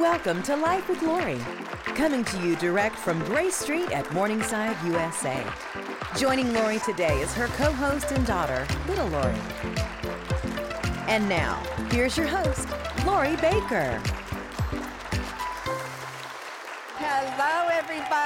Welcome to Life with Lori, coming to you direct from Gray Street at Morningside, USA. Joining Lori today is her co host and daughter, Little Lori. And now, here's your host, Lori Bakker.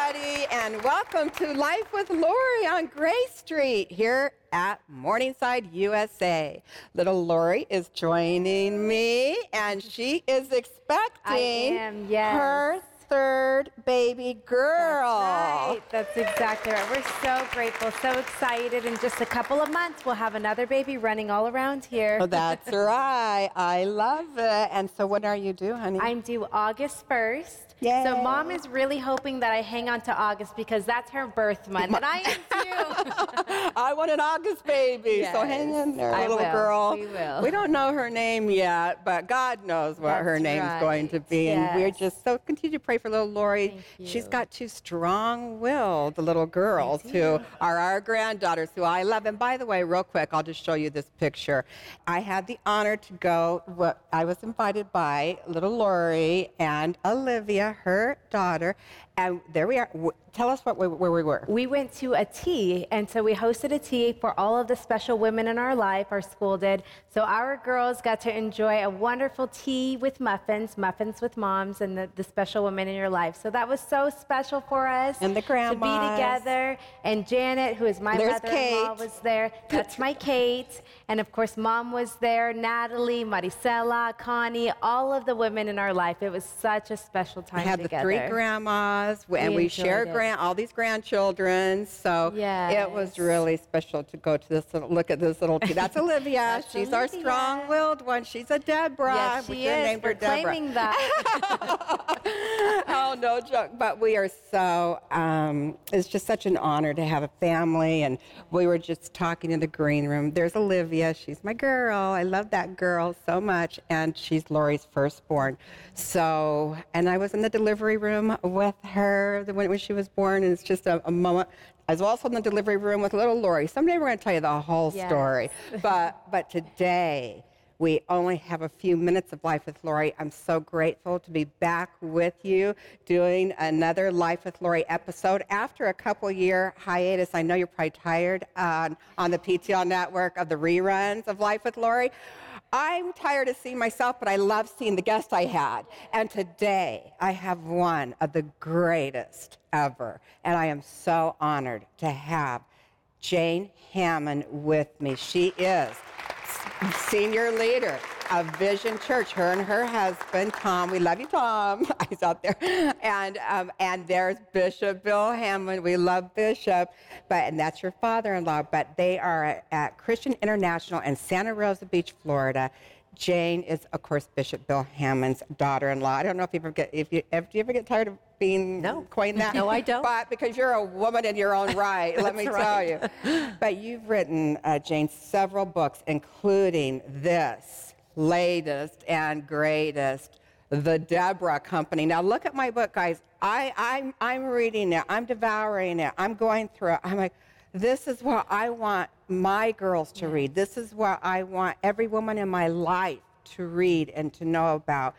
Everybody, and welcome to Life with Lori on Gray Street here at Morningside, USA. Little Lori is joining me, and she is expecting am, yes. her third baby girl. That's Right, that's exactly right. We're so grateful, so excited. In just a couple of months, we'll have another baby running all around here. Oh, that's right. I love it. And so, when are you due, honey? I'm due August 1st. Yay. So, mom is really hoping that I hang on to August because that's her birth month. And I am too. I want an August baby. So hang in there, I little will. girl. We will. We don't know her name yet, but God knows what her That's name's going to right. be. And we're just so continue to pray for little Lori. She's got two strong-willed little girls who are our granddaughters who I love. And by the way, real quick, I'll just show you this picture. I had the honor to go. What I was invited by little Lori and Olivia, her daughter, and there we are. Tell us what where we were. We went to a tea, and so we hosted a tea for all of the special women in our life, our school did. So our girls got to enjoy a wonderful tea with muffins, muffins with moms, and the, the special women in your life. So that was so special for us. And the To be together. And Janet, who is my There's mother-in-law, Kate. was there. That's my Kate. And of course, mom was there, Natalie, Maricela, Connie, all of the women in our life. It was such a special time I had together. the three grandmas, w- and We we share it. grand all these grandchildren. So it was really special to go to this little look at this little. T- that's Olivia. That's She's our strong-willed one. She's a Deborah. Yes, she is. named We're Deborah. claiming that. oh, no joke. But we are so, um, it's just such an honor to have a family. And we were just talking in the green room. There's Olivia. She's my girl. I love that girl so much. And she's Lori's firstborn. So, and I was in the delivery room with her the- when, when she was born. And it's just a, a moment. I was also in the delivery room with little Lori. Someday we're going to tell you the whole Yes. story. But, but today, we only have a few minutes of Life with Lori. I'm so grateful to be back with you doing another Life with Lori episode after a couple year hiatus. I know you're probably tired on, on the PTL network of the reruns of Life with Lori. I'm tired of seeing myself, but I love seeing the guests I had. And today I have one of the greatest ever. And I am so honored to have Jane Hamon with me. She is senior leader of Vision Church. Her and her husband Tom. We love you, Tom. He's out there. And um, and there's Bishop Bill Hamon. We love Bishop, but and that's your father-in-law. But they are at Christian International in Santa Rosa Beach, Florida. Jane is, of course, Bishop Bill Hamon's daughter-in-law. I don't know if you ever get if you if you ever get tired of being No. coined that. No, I don't. But because you're a woman in your own right, let me That's tell you. But you've written, uh, Jane, several books, including this latest and greatest, The Deborah Company. Now, look at my book, guys. I, I'm, I'm reading it, I'm devouring it, I'm going through it. I'm like, this is what I want my girls to read. This is what I want every woman in my life to read and to know about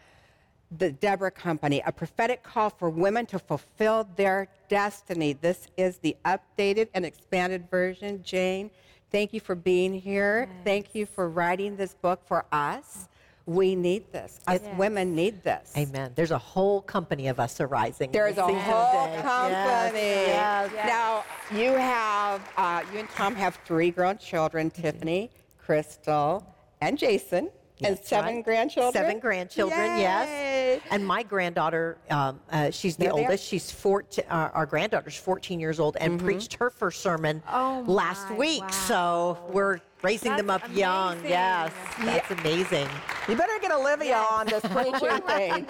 the Deborah Company, a prophetic call for women to fulfill their destiny. This is the updated and expanded version. Jane, thank you for being here. Thank you for writing this book for us. We need this. Us Yes. women need this. Amen. There's a whole company of us arising. There's a Season whole day. company. Yes, yes. Now you have uh, you and Tom have three grown children: Tiffany, Crystal, and Jason, and seven right. grandchildren. Seven grandchildren, Yay. yes. And my granddaughter, um, uh, she's the There oldest. She's 14, uh, our granddaughter's 14 years old and Mm-hmm. preached her first sermon Oh last my, week. wow. So we're raising them up That's young. amazing. Yes, that's amazing. You better get Olivia on this preaching thing.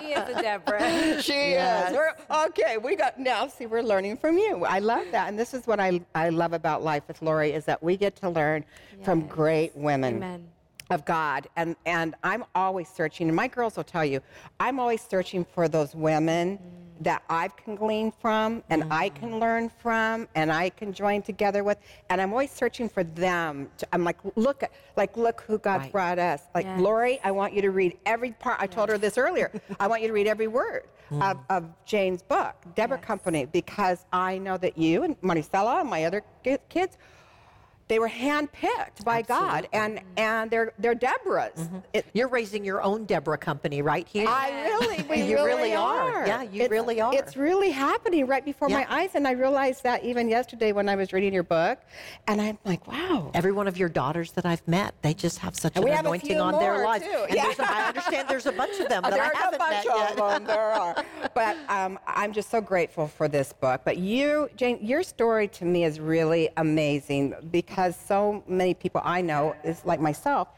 she is a Deborah. She Yes. is. We're, okay, we got now. See, we're learning from you. I love that, and this is what I I love about life with Lori is that we get to learn from great women. Amen. Of God. And, and I'm always searching, and my girls will tell you, I'm always searching for those women that I can glean from and I mm. can learn from and I can join together with. And I'm always searching for them. To, I'm like, look, at, like, look who God's Right. brought us. Like, Yes. Lori, I want you to read every part. I told her this earlier. I want you to read every word mm. of, of Jane's book, Deborah Yes. Company, because I know that you and Maricela and my other kids, they were handpicked by God, and and they're they're Deborahs. It- You're raising your own Deborah company right here. I really, we You really, really are. Yeah, you It's- really are. It's really happening right before my eyes, and I realized that even yesterday when I was reading your book, and I'm like, wow. Every one of your daughters that I've met, they just have such And an we have a anointing on their lives. too. And Yeah. I understand there's a bunch of them that There's I haven't a bunch met of yet. them. There are. But um, I'm just so grateful for this book. But you, Jane, your story to me is really amazing because so many people I know is like myself,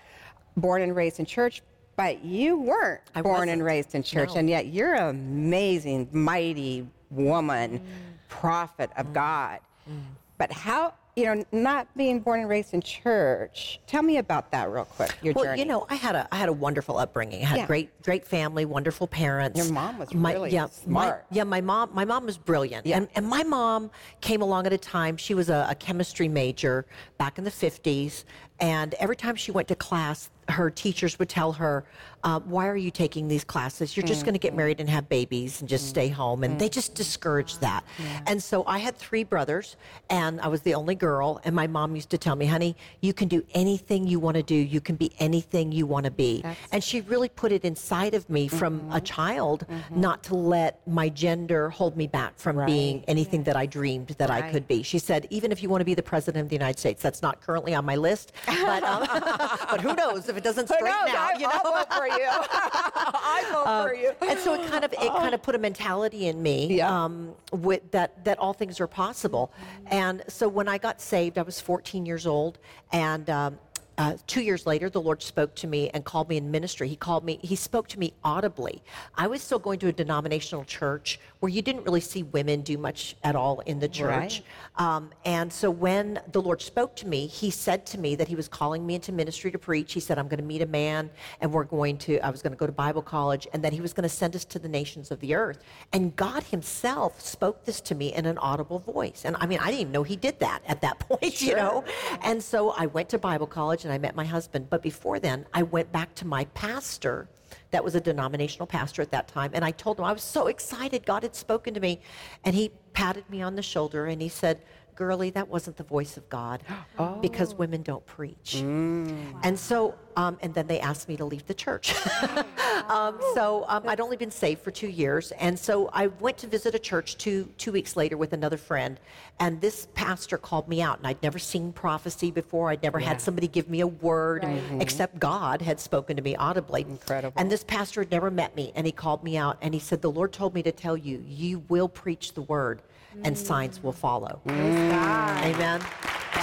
born and raised in church. But you weren't I born and wasn't. raised in church, No. and yet you're an amazing, mighty woman, mm. prophet of mm. God. Mm. But how, you know, not being born and raised in church, tell me about that real quick, your Well, journey. you know, I had a I had a wonderful upbringing. I had Yeah. great great family, wonderful parents. Your mom was my, really yeah, my- smart. yeah, my mom my mom was brilliant. Yeah. And and my mom came along at a time she was a, a chemistry major back in the 50s and every time she went to class her teachers would tell her, uh, "Why are you taking these classes? You're just mm. going to get married and have babies and just mm. stay home." And they mm. just discouraged that. And so I had three brothers, and I was the only girl. And my mom used to tell me, "Honey, you can do anything you want to do. You can be anything you want to be." and she really put it inside of me from a mm-hmm. child, mm-hmm. not to let my gender hold me back from being anything that I dreamed that I could be. She said, "Even if you want to be the president of the United States, that's not currently on my list, but um, but who knows if it doesn't straighten knows? out, I, you know." I'll vote for you. I vote for you. and so it kind of it kind of put a mentality in me Yeah. um, with that that all things are possible. And so when I got saved, I was 14 years old, and um, uh, two years later, the Lord spoke to me and called me in ministry. He called me. He spoke to me audibly. I was still going to a denominational church where you didn't really see women do much at all in the church. Um, and so when the Lord spoke to me, He said to me that He was calling me into ministry to preach. He said, I'm going to meet a man and we're going to, I was going to go to Bible college and that He was going to send us to the nations of the earth. And God Himself spoke this to me in an audible voice. And I mean, I didn't even know He did that at that point, you know? And so I went to Bible college and I met my husband. But before then, I went back to my pastor that was a denominational pastor at that time. And I told him I was so excited. God had spoken to me. And he patted me on the shoulder and he said, Girlie, that wasn't the voice of God because oh. women don't preach. Mm. And so, um, and then they asked me to leave the church. um, so um, I'd only been saved for two years. And so I went to visit a church two, two weeks later with another friend. And this pastor called me out. And I'd never seen prophecy before. I'd never had somebody give me a word except God had spoken to me audibly. Incredible. And this pastor had never met me. And he called me out and he said, The Lord told me to tell you, you will preach the word and signs will follow. Amen.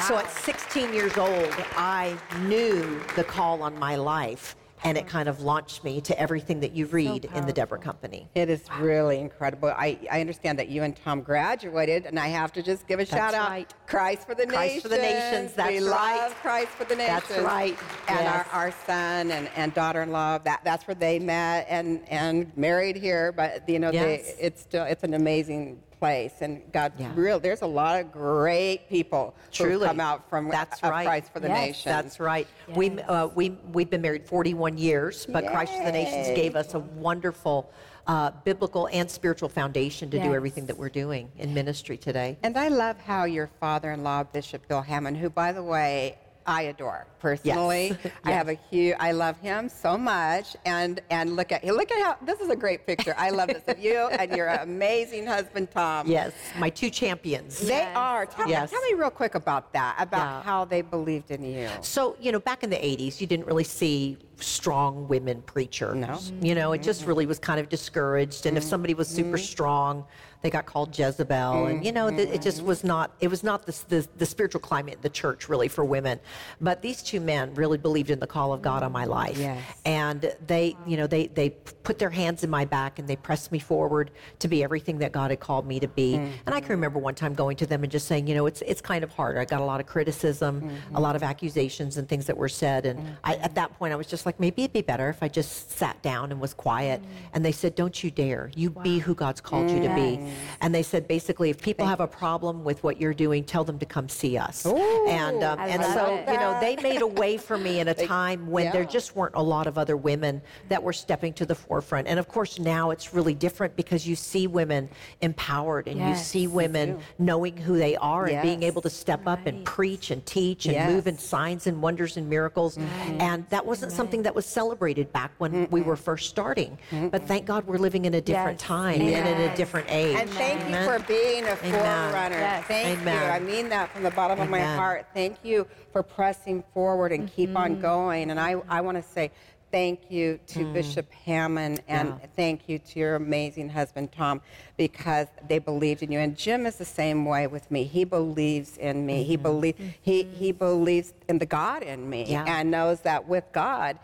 So at 16 years old, I knew the call on my life, and it kind of launched me to everything that you read in the Deborah Company. It is really incredible. I, I understand that you and Tom graduated, and I have to just give a shout out. right. Christ for the Christ Nations. for the Nations, that's we right. love Christ for the Nations. That's right, And yes. our, our son and, and daughter-in-law, that, that's where they met and, and married here. But you know, they, it's still it's an amazing place, and God, Yeah. real. There's a lot of great people who Truly. come out from That's of right. Christ for the Yes. Nations. That's right. We, uh, we, we've been married 41 years, but Christ for the Nations gave us a wonderful uh, biblical and spiritual foundation to do everything that we're doing in ministry today. And I love how your father-in-law, Bishop Bill Hamon, who, by the way, I adore personally. I have a huge. I love him so much, and and look at look at how this is a great picture. I love this of you and your amazing husband Tom. Yes, my two champions. They Yes. are. Tell, Yes. me, tell me real quick about that, about Yeah. how they believed in you. So, you know, back in the 80s, you didn't really see strong women preachers. No. You know, it just mm-hmm. really was kind of discouraged. And if mm-hmm. somebody was super mm-hmm. strong, they got called Jezebel. And, you know, th- it just mm-hmm. was not, it was not the, the, the spiritual climate in the church really for women. But these two men really believed in the call of God on my life. Yes. And they, you know, they, they put their hands in my back and they pressed me forward to be everything that God had called me to be. Mm-hmm. And I can remember one time going to them and just saying, you know, it's, it's kind of hard. I got a lot of criticism, a mm-hmm. lot of accusations and things that were said. And I, at that point, I was just like, maybe it'd be better if I just sat down and was quiet. And they said, don't you dare. You be who God's called you to be. And they said, basically, if people have a problem with what you're doing, tell them to come see us. and um, and so, it. you know, they made a way for me in a time when there just weren't a lot of other women that were stepping to the forefront. And of course, now it's really different because you see women empowered and you Yes, see you women knowing who they are and being able to step up and preach and teach and move in signs and wonders and miracles. And that wasn't something that was celebrated back when we were first starting. But thank God we're living in a different Yes. time and in a different age. And thank you for being a Amen. forerunner. Yes. Thank Amen. you. I mean that from the bottom of my heart. Thank you for pressing forward and keep on Mm-hmm. going. And I, I want to say thank you to Bishop Hamon and Mm. Yeah. thank you to your amazing husband, Tom, because they believed in you. And Jim is the same way with me. He believes in me. He, belie- he, he believes in the God in me Mm-hmm. Yeah. and knows that with God,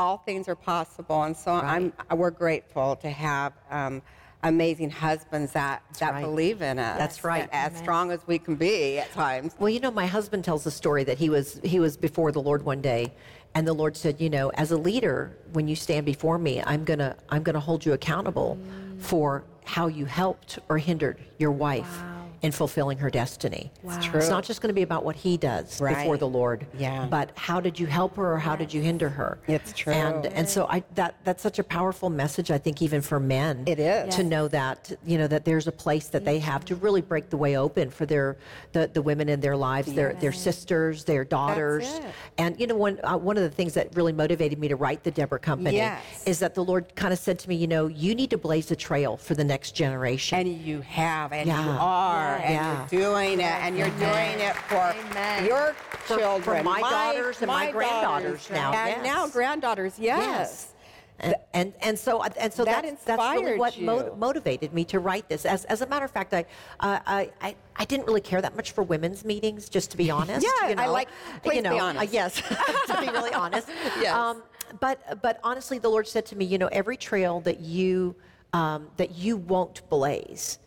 all things are possible. And so I'm, we're grateful to have. Um, amazing husbands that, that right. believe in us. That's right. As strong as we can be at times. Well, you know, my husband tells the story that he was he was before the Lord one day, and the Lord said, you know, as a leader, when you stand before me, I'm gonna I'm gonna hold you accountable mm. for how you helped or hindered your wife in fulfilling her destiny. It's true. It's not just going to be about what he does before the Lord, Yeah. but how did you help her or how did you hinder her? It's true. And and so I that that's such a powerful message I think even for men. It is. to know that you know that there's a place that they have to really break the way open for their the, the women in their lives, their their sisters, their daughters. And you know one uh, one of the things that really motivated me to write the Deborah Company Yes. is that the Lord kind of said to me, you know, you need to blaze a trail for the next generation. And you have, and you Yeah. are, and Yeah. you're doing it, and you're doing it for Amen. your For- for children, my daughters and my granddaughters now, and yes. now granddaughters. Yes. And, and and so and so That that's, that's really inspired what mo- motivated me to write this. As, as a matter of fact, I, uh, I I I didn't really care that much for women's meetings, just to be honest. Yeah, you I know. like- please you be honest. uh, yes, to be really honest. Yes. but but honestly, the Lord said to me, you know, every trail that you um, that you won't blaze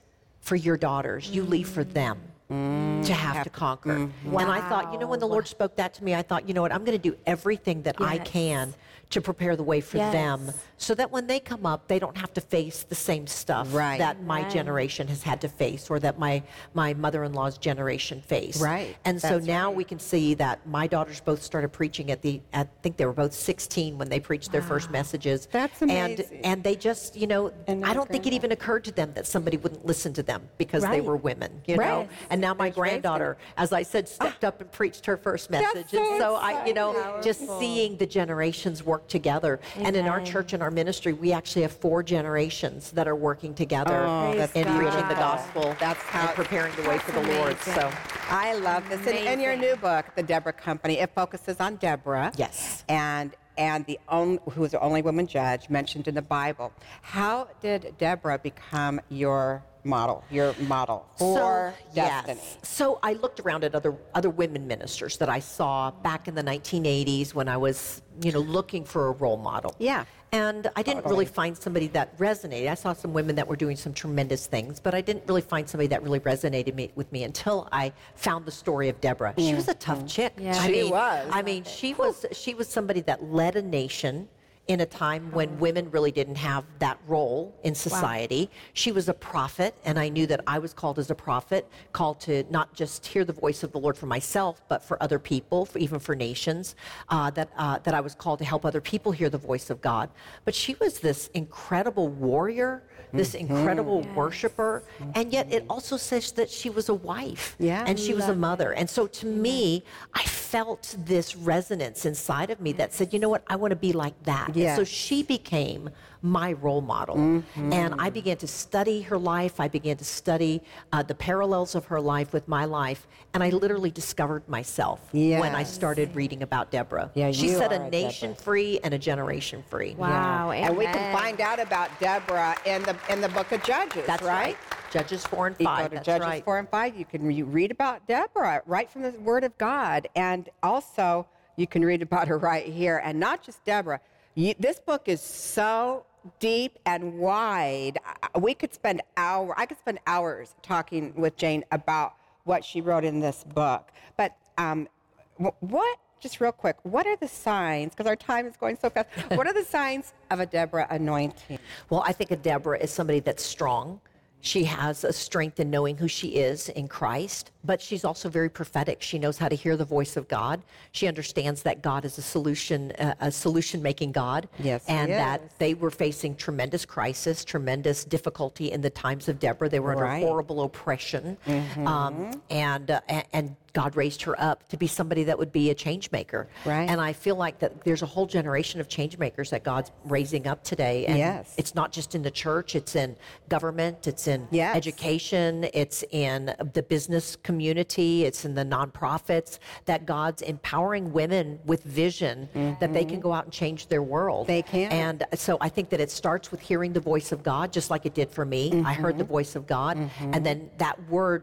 for your daughters, you leave for them. Mm, to have, to conquer. Mm-hmm. And I thought, you know, when the Lord spoke that to me, I thought, you know what, I'm going to do everything that I can to prepare the way for them so that when they come up, they don't have to face the same stuff Right. that my Right. generation has had to face or that my, my mother in law's generation faced. Right. And so now right. we can see that my daughters both started preaching at the, I think they were both 16 when they preached their first messages. That's And, amazing. and and they just, you know, And I don't think it even occurred to them that somebody wouldn't listen to them because they were women, you know? And now my granddaughter, as I said, stepped up and preached her first That's message. so and so I, you know, exciting. just seeing the generations work together. And in our church and our ministry, we actually have four generations that are working together Oh, preaching the gospel That's how- and preparing the way for the That's Lord. So, I love this. And in your new book, The Deborah Company, it focuses on Deborah. Yes. And and the only, who was the only woman judge mentioned in the Bible. How did Deborah become your model, your model for destiny? Yes. So I looked around at other other women ministers that I saw back in the 1980s when I was, you know, looking for a role model. Yeah. And I didn't really find somebody that resonated. I saw some women that were doing some tremendous things, but I didn't really find somebody that really resonated me, with me until I found the story of Deborah. She was a mm-hmm. tough chick. Yeah. I She mean, was. I mean, she was she was somebody that led a nation in a time when women really didn't have that role in society. She was a prophet, and I knew that I was called as a prophet, called to not just hear the voice of the Lord for myself, but for other people, for, even for nations. Uh, that uh, that I was called to help other people hear the voice of God. But she was this incredible warrior, this incredible worshiper, and yet it also says that she was a wife, Yeah. and she was a mother. And so to me, I felt this resonance inside of me that said, you know what, I want to be like that. And So she became my role model. And I began to study her life. I began to study uh, the parallels of her life with my life. And I literally discovered myself when I started reading about Deborah. Yeah, she you set a a nation Deborah. free and a generation free. Wow. And we can find out about Deborah in the in the book of Judges, That's right? right. Judges 4 and You 5. go to that's Judges right. 4 and 5. You can re- read about Deborah right from the Word of God. And also, you can read about her right here. And not just Deborah. This book is so deep and wide. We could spend hours, I could spend hours talking with Jane about what she wrote in this book. But um, what, just real quick, what are the signs, because our time is going so fast, what are the signs of a Deborah anointing? Well, I think a Deborah is somebody that's strong. She has a strength in knowing who she is in Christ, but she's also very prophetic. She knows how to hear the voice of God. She understands that God is a solution, uh, a solution-making God, Yes, and that they were facing tremendous crisis, tremendous difficulty in the times of Deborah. They were under Right. Mm-hmm. horrible oppression, um, and uh, and God raised her up to be somebody that would be a change maker. Right. And I feel like that there's a whole generation of change makers that God's raising up today. And Yes. it's not just in the church, it's in government, it's in Yes. education, it's in the business community, it's in the nonprofits, that God's empowering women with vision that they can go out and change their world. Mm-hmm. They can. And so I think that it starts with hearing the voice of God, just like it did for me. I heard the Mm-hmm. voice of God, and then that word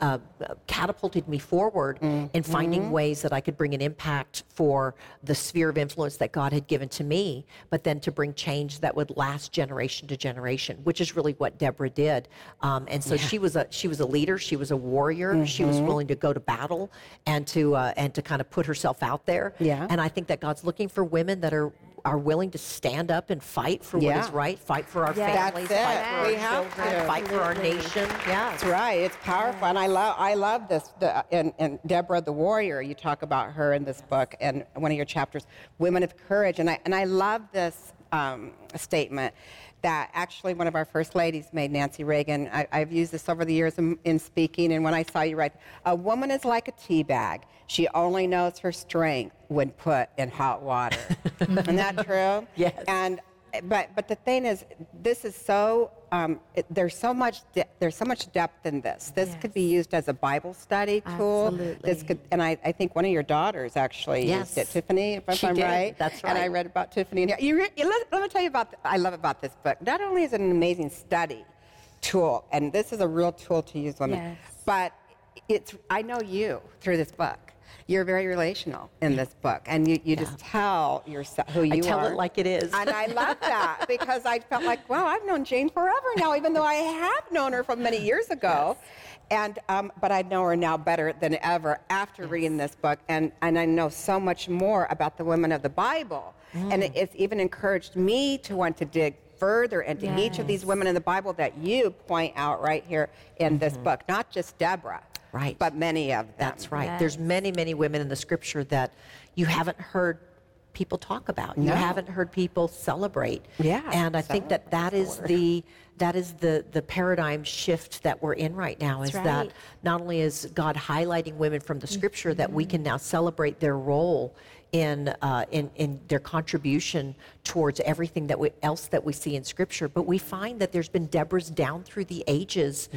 uh, catapulted me forward in finding Mm-hmm. ways that I could bring an impact for the sphere of influence that God had given to me, but then to bring change that would last generation to generation, which is really what Deborah did. Um, and so she was a she was a leader, she was a warrior, she Mm-hmm. was willing to go to battle and to uh, and to kind of put herself out there. Yeah. And I think that God's looking for women that are are willing to stand up and fight for what Yeah. is right, fight for our Yes. families, That's fight it. for We our have children, to. fight for our nation. Yeah. That's right. It's powerful, and I love I love this. The, and, and Deborah the warrior, you talk about her in this book, and one of your chapters, women of courage, and I and I love this um, statement that actually one of our first ladies made, Nancy Reagan. I, I've used this over the years in, in speaking, and when I saw you write, a woman is like a tea bag. She only knows her strength when put in hot water. Isn't that true? Yes. And but but the thing is, this is so um, it, there's so much de- there's so much depth in this. This could be used as a Bible study tool. Absolutely. This could, and I, I think one of your daughters actually Yes. used it, Tiffany, if She I'm did. right. That's right. And I read about Tiffany. And you, re- you let, let me tell you about. The, I love about this book. Not only is it an amazing study tool, and this is a real tool to use women, Yes. but it's I know you through this book. You're very relational in this book, and you, you just tell yourself who you are. I are. tell it like it is. And I love that because I felt like, wow, I've known Jane forever now, even though I have known her from many years ago. And um, but I know her now better than ever after reading this book, and and I know so much more about the women of the Bible, and it, it's even encouraged me to want to dig further and into each of these women in the Bible that you point out right here in this mm-hmm. book, not just Deborah, Right. but many of them. That's right. Yes. There's many, many women in the scripture that you haven't heard people talk about. You haven't heard people celebrate. Yeah, And I think that that is the that is the the paradigm shift that we're in right now is That's that not only is God highlighting women from the mm-hmm. scripture that we can now celebrate their role in, uh, in, in their contribution towards everything that we, else that we see in Scripture. But we find that there's been Deborahs down through the ages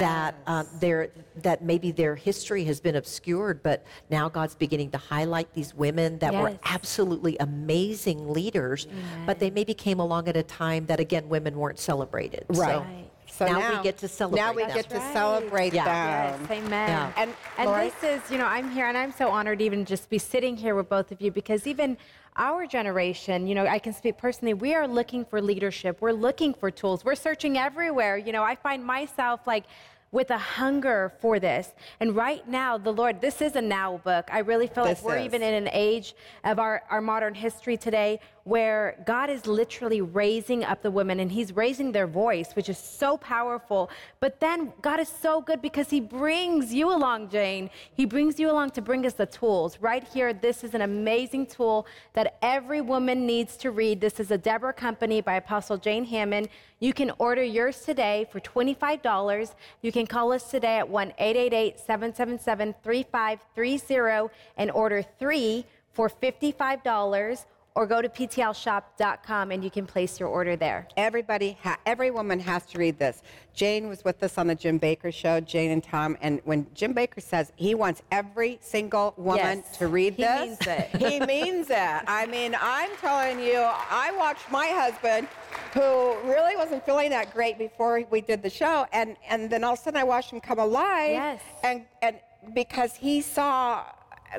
that um, their, that maybe their history has been obscured, but now God's beginning to highlight these women that were absolutely amazing leaders, but they maybe came along at a time that, again, women weren't celebrated. Right. So Right. So now, we get to celebrate Now we them. get to right. celebrate Yeah. them. Yes, amen. Yeah. And, And Lori? this is, you know, I'm here and I'm so honored even just be sitting here with both of you because even our generation, you know, I can speak personally, we are looking for leadership. We're looking for tools. We're searching everywhere. You know, I find myself like with a hunger for this. And right now, the Lord, this is a now book. I really feel This like we're is. even in an age of our, our modern history today where God is literally raising up the women and He's raising their voice, which is so powerful. But then God is so good because He brings you along, Jane. He brings you along to bring us the tools. Right here, this is an amazing tool that every woman needs to read. This is a Deborah Company by Apostle Jane Hamon. You can order yours today for $25. You can call us today at 1 888 777 3530 and order three for $55 or go to ptlshop.com and you can place your order there. Everybody, ha- every woman has to read this. Jane was with us on the Jim Bakker show, Jane and Tom, and when Jim Bakker says he wants every single woman Yes, to read this. he this, means it. he means it. I mean, I'm telling you, I watched my husband who really wasn't feeling that great before we did the show, and and then all of a sudden I watched him come alive. Yes. And and because he saw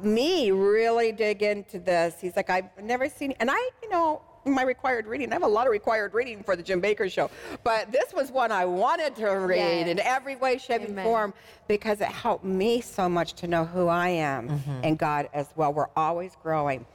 me really dig into this, he's like, I've never seen, and I, you know. My required reading. I have a lot of required reading for the Jim Bakker show, but this was one I wanted to read Yes. in every way, shape, and form because it helped me so much to know who I am Mm-hmm. and God as well. We're always growing.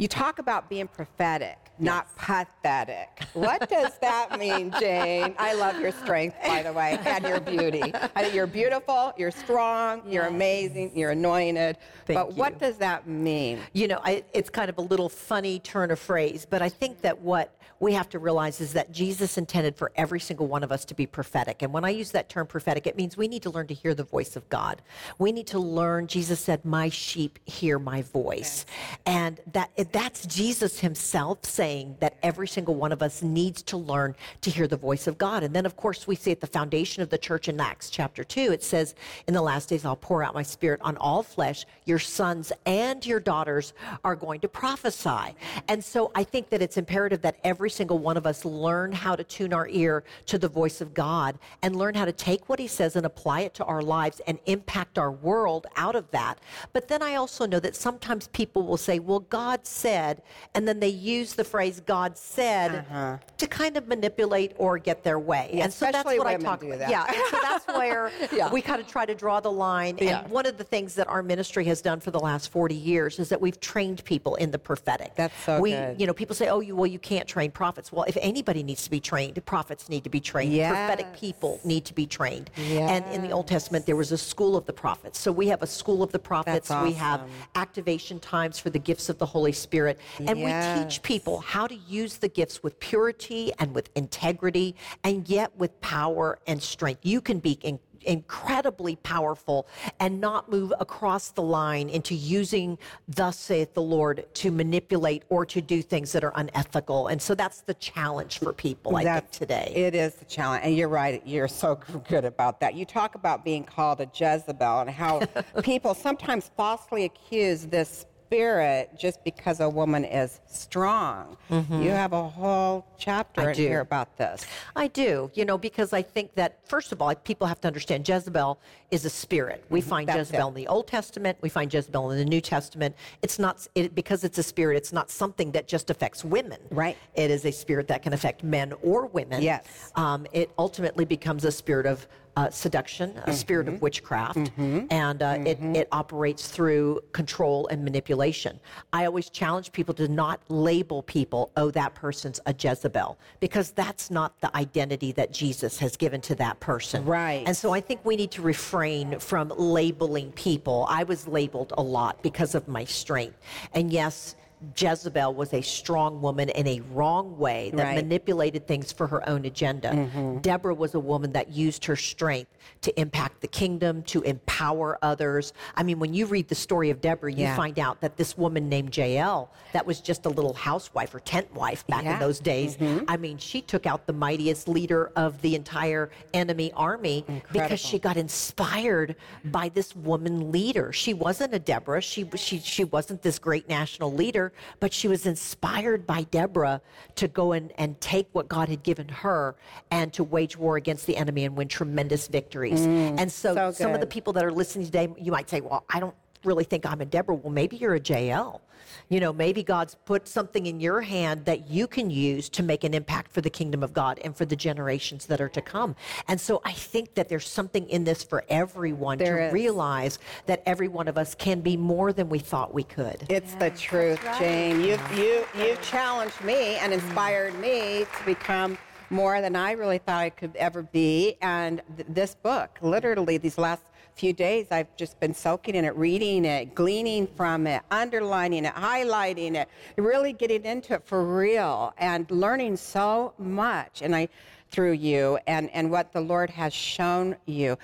You talk about being prophetic, not pathetic. What does that mean, Jane? I love your strength, by the way, and your beauty. You're beautiful, you're strong, you're amazing, you're anointed. Thank but what does that mean? You know, I, it's kind of a little funny turn of phrase, but I think that what we have to realize is that Jesus intended for every single one of us to be prophetic. And when I use that term prophetic, it means we need to learn to hear the voice of God. We need to learn, Jesus said, My sheep hear my voice. And that that's Jesus himself saying that every single one of us needs to learn to hear the voice of God. And then, of course, we see at the foundation of the church in Acts chapter 2, it says, In the last days, I'll pour out my spirit on all flesh. Your sons and your daughters are going to prophesy. And so I think that it's imperative that every single one of us learn how to tune our ear to the voice of God and learn how to take what he says and apply it to our lives and impact our world out of that. But then I also know that sometimes people will say, well, God said, and then they use the phrase God said uh-huh. to kind of manipulate or get their way. Yeah, and so that's what I talk about. that. Yeah, and so that's where Yeah. we kind of try to draw the line. Yeah. And one of the things that our ministry has done for the last 40 years is that we've trained people in the prophetic. That's so we, good. You know, people say, oh, you, well, you can't train prophets. Well, if anybody needs to be trained, prophets need to be trained. Prophetic people need to be trained. And in the Old Testament, there was a school of the prophets. So we have a school of the prophets. That's We have activation times for the gifts of the Holy Spirit. And we teach people how to use the gifts with purity and with integrity and yet with power and strength. You can be in- incredibly powerful and not move across the line into using thus saith the Lord to manipulate or to do things that are unethical. And so that's the challenge for people I think today. It is the challenge, and you're right. You're so good about that. You talk about being called a Jezebel and how people sometimes falsely accuse this spirit just because a woman is strong. You have a whole chapter Mm-hmm. I in do. here about this. I do, you know, because I think that, first of all, people have to understand Jezebel is a spirit. We find Mm-hmm. That's Jezebel it. in the Old Testament, we find Jezebel in the New Testament. It's not, it, because it's a spirit, it's not something that just affects women. Right. It is a spirit that can affect men or women. Yes. Um, it ultimately becomes a spirit of uh, seduction, a spirit Mm-hmm. of witchcraft, and uh, it, it operates through control and manipulation. I always challenge people to not label people, oh, that person's a Jezebel, because that's not the identity that Jesus has given to that person. Right. And so I think we need to refrain from labeling people. I was labeled a lot because of my strength. And yes, Jezebel was a strong woman in a wrong way that Right. manipulated things for her own agenda. Mm-hmm. Deborah was a woman that used her strength to impact the kingdom, to empower others. I mean, when you read the story of Deborah, you Yeah. find out that this woman named Jael, that was just a little housewife or tent wife back in those days. Mm-hmm. I mean, she took out the mightiest leader of the entire enemy army because she got inspired by this woman leader. She wasn't a Deborah. She, she, she wasn't this great national leader, but she was inspired by Deborah to go and, and take what God had given her and to wage war against the enemy and win tremendous victories. Mm. and so, so some of the people that are listening today, you might say, well, I don't really think I'm a Deborah. Well, maybe you're a Jael. You know, maybe God's put something in your hand that you can use to make an impact for the kingdom of God and for the generations that are to come. And so I think that there's something in this for everyone There to is. realize that every one of us can be more than we thought we could. It's the truth, Jane. You you you challenged me and inspired me to become more than I really thought I could ever be. And th- this book, literally, these last few days, I've just been soaking in it, reading it, gleaning from it, underlining it, highlighting it, really getting into it for real, and learning so much. And I through you and and what the Lord has shown you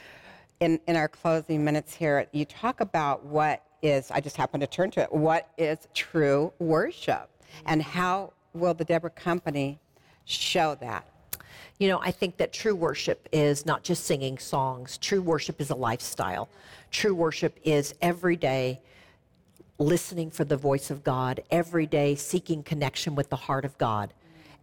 in, in our closing minutes here, you talk about what is, I just happened to turn to it, what is true worship? And how will the Deborah Company show that? You know, I think that true worship is not just singing songs. True worship is a lifestyle. True worship is every day listening for the voice of God, every day seeking connection with the heart of God.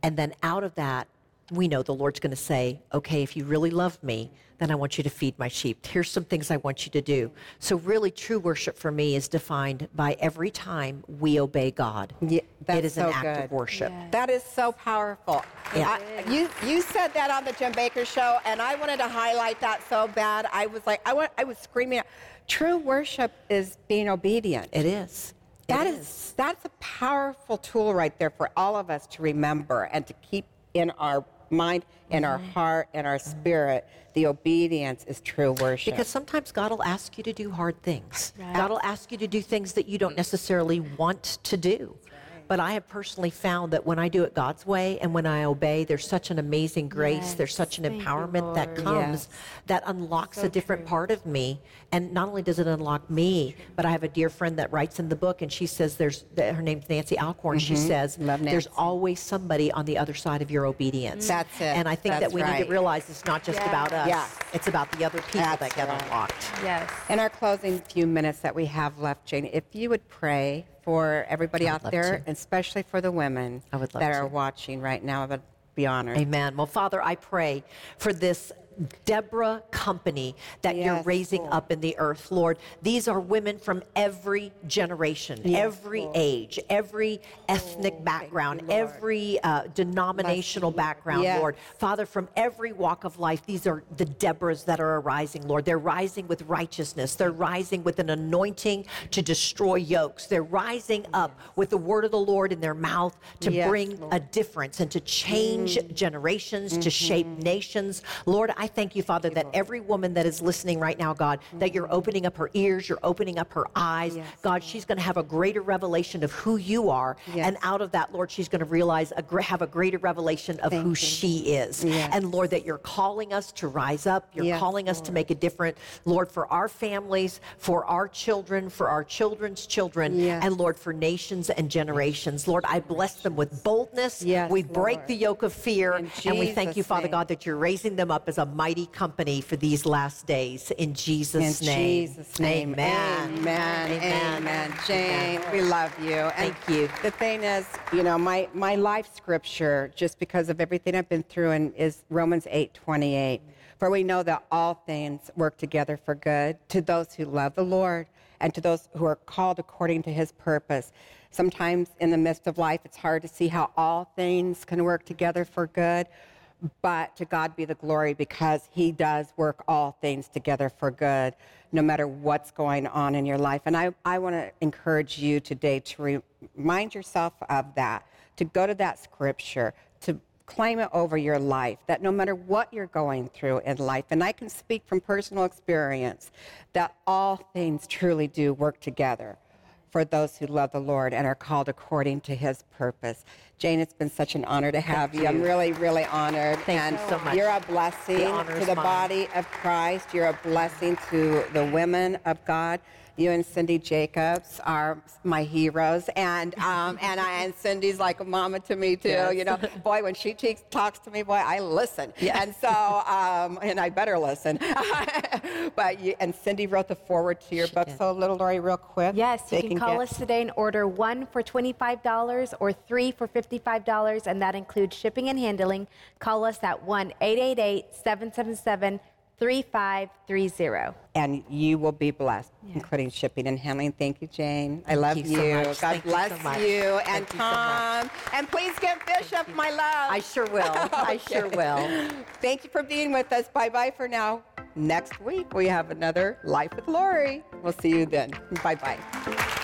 And then out of that, we know the Lord's going to say, okay, if you really love me, then I want you to feed my sheep. Here's some things I want you to do. So, really, true worship for me is defined by every time we obey God. Yeah, that's it is so an act good. of worship. That is so powerful. Yeah. I- you you said that on the Jim Bakker show, and I wanted to highlight that so bad. I was like, I want, I was screaming. out, True worship is being obedient. It is. It That is that's a powerful tool right there for all of us to remember and to keep in our mind, in our heart, and our spirit. The obedience is true worship. Because sometimes God will ask you to do hard things. God will ask you to do things that you don't necessarily want to do. But I have personally found that when I do it God's way and when I obey, there's such an amazing grace, Yes. there's such an Thank you, empowerment that comes Yes. that unlocks a different part of me. And not only does it unlock me, but I have a dear friend that writes in the book and she says there's that her name's Nancy Alcorn. She says Mm-hmm. Love there's always somebody on the other side of your obedience. That's it. And I think that That's we need to realize it's not just Yeah. about us. Yeah. It's about the other people That's that get right. unlocked. Yes. In our closing few minutes that we have left, Jane, if you would pray for everybody out there, to. especially for the women I would love that to. are watching right now, I would be honored. Amen. Well, Father, I pray for this Deborah company that you're raising Lord. up in the earth, Lord. These are women from every generation, every age, every ethnic background, every uh, denominational background, Yes. Lord. Father, from every walk of life, these are the Deborahs that are arising, Lord. They're rising with righteousness. They're rising with an anointing to destroy yokes. They're rising up with the word of the Lord in their mouth to Yes, bring Lord. a difference and to change generations, to shape Mm-hmm. nations. Lord, I thank you, Father, that every woman that is listening right now, God, that you're opening up her ears, you're opening up her eyes. Yes, God, she's going to have a greater revelation of who you are. Yes. And out of that, Lord, she's going to realize, a, have a greater revelation of who she is. Yes. And Lord, that you're calling us to rise up. You're calling us to make a difference, Lord, for our families, for our children, for our children's children, and Lord, for nations and generations. Lord, I bless them with boldness. We break Lord. the yoke of fear. And we thank you, Father name. God, that you're raising them up as a mighty company for these last days. In Jesus' In name. Jesus' name. Amen. Amen. Amen. Jane, we love you. And Thank you. The thing is, you know, my, my life scripture, just because of everything I've been through, and is Romans 8 28. For we know that all things work together for good to those who love the Lord and to those who are called according to his purpose. Sometimes in the midst of life, it's hard to see how all things can work together for good. But to God be the glory because He does work all things together for good, no matter what's going on in your life. And I, I want to encourage you today to re- remind yourself of that, to go to that scripture, to claim it over your life, that no matter what you're going through in life, and I can speak from personal experience, that all things truly do work together for those who love the Lord and are called according to his purpose. Jane, it's been such an honor to have you. I'm really, really honored. Thank and you so much. You're a blessing The to the mine. body of Christ. You're a blessing to the women of God. You and Cindy Jacobs are my heroes, and um, and I, and Cindy's like a mama to me too. Yes. You know, boy, when she te- talks to me, boy, I listen. Yeah. And so, um, and I better listen. but you, and Cindy wrote the forward to your book. did. So, little Lori, real quick. Yes, you they can, call get- us today and order one for $25 or three for $55, and that includes shipping and handling. Call us at 1 888 777 3530. and you will be blessed, including shipping and handling. Thank you, Jane. I love you you. so much. God Thank you so bless you. And Thank you so Tom. and please give Bishop my love. I sure will. I sure will. Thank you for being with us. Bye bye for now. Next week, we have another Life with Lori. We'll see you then. Bye bye.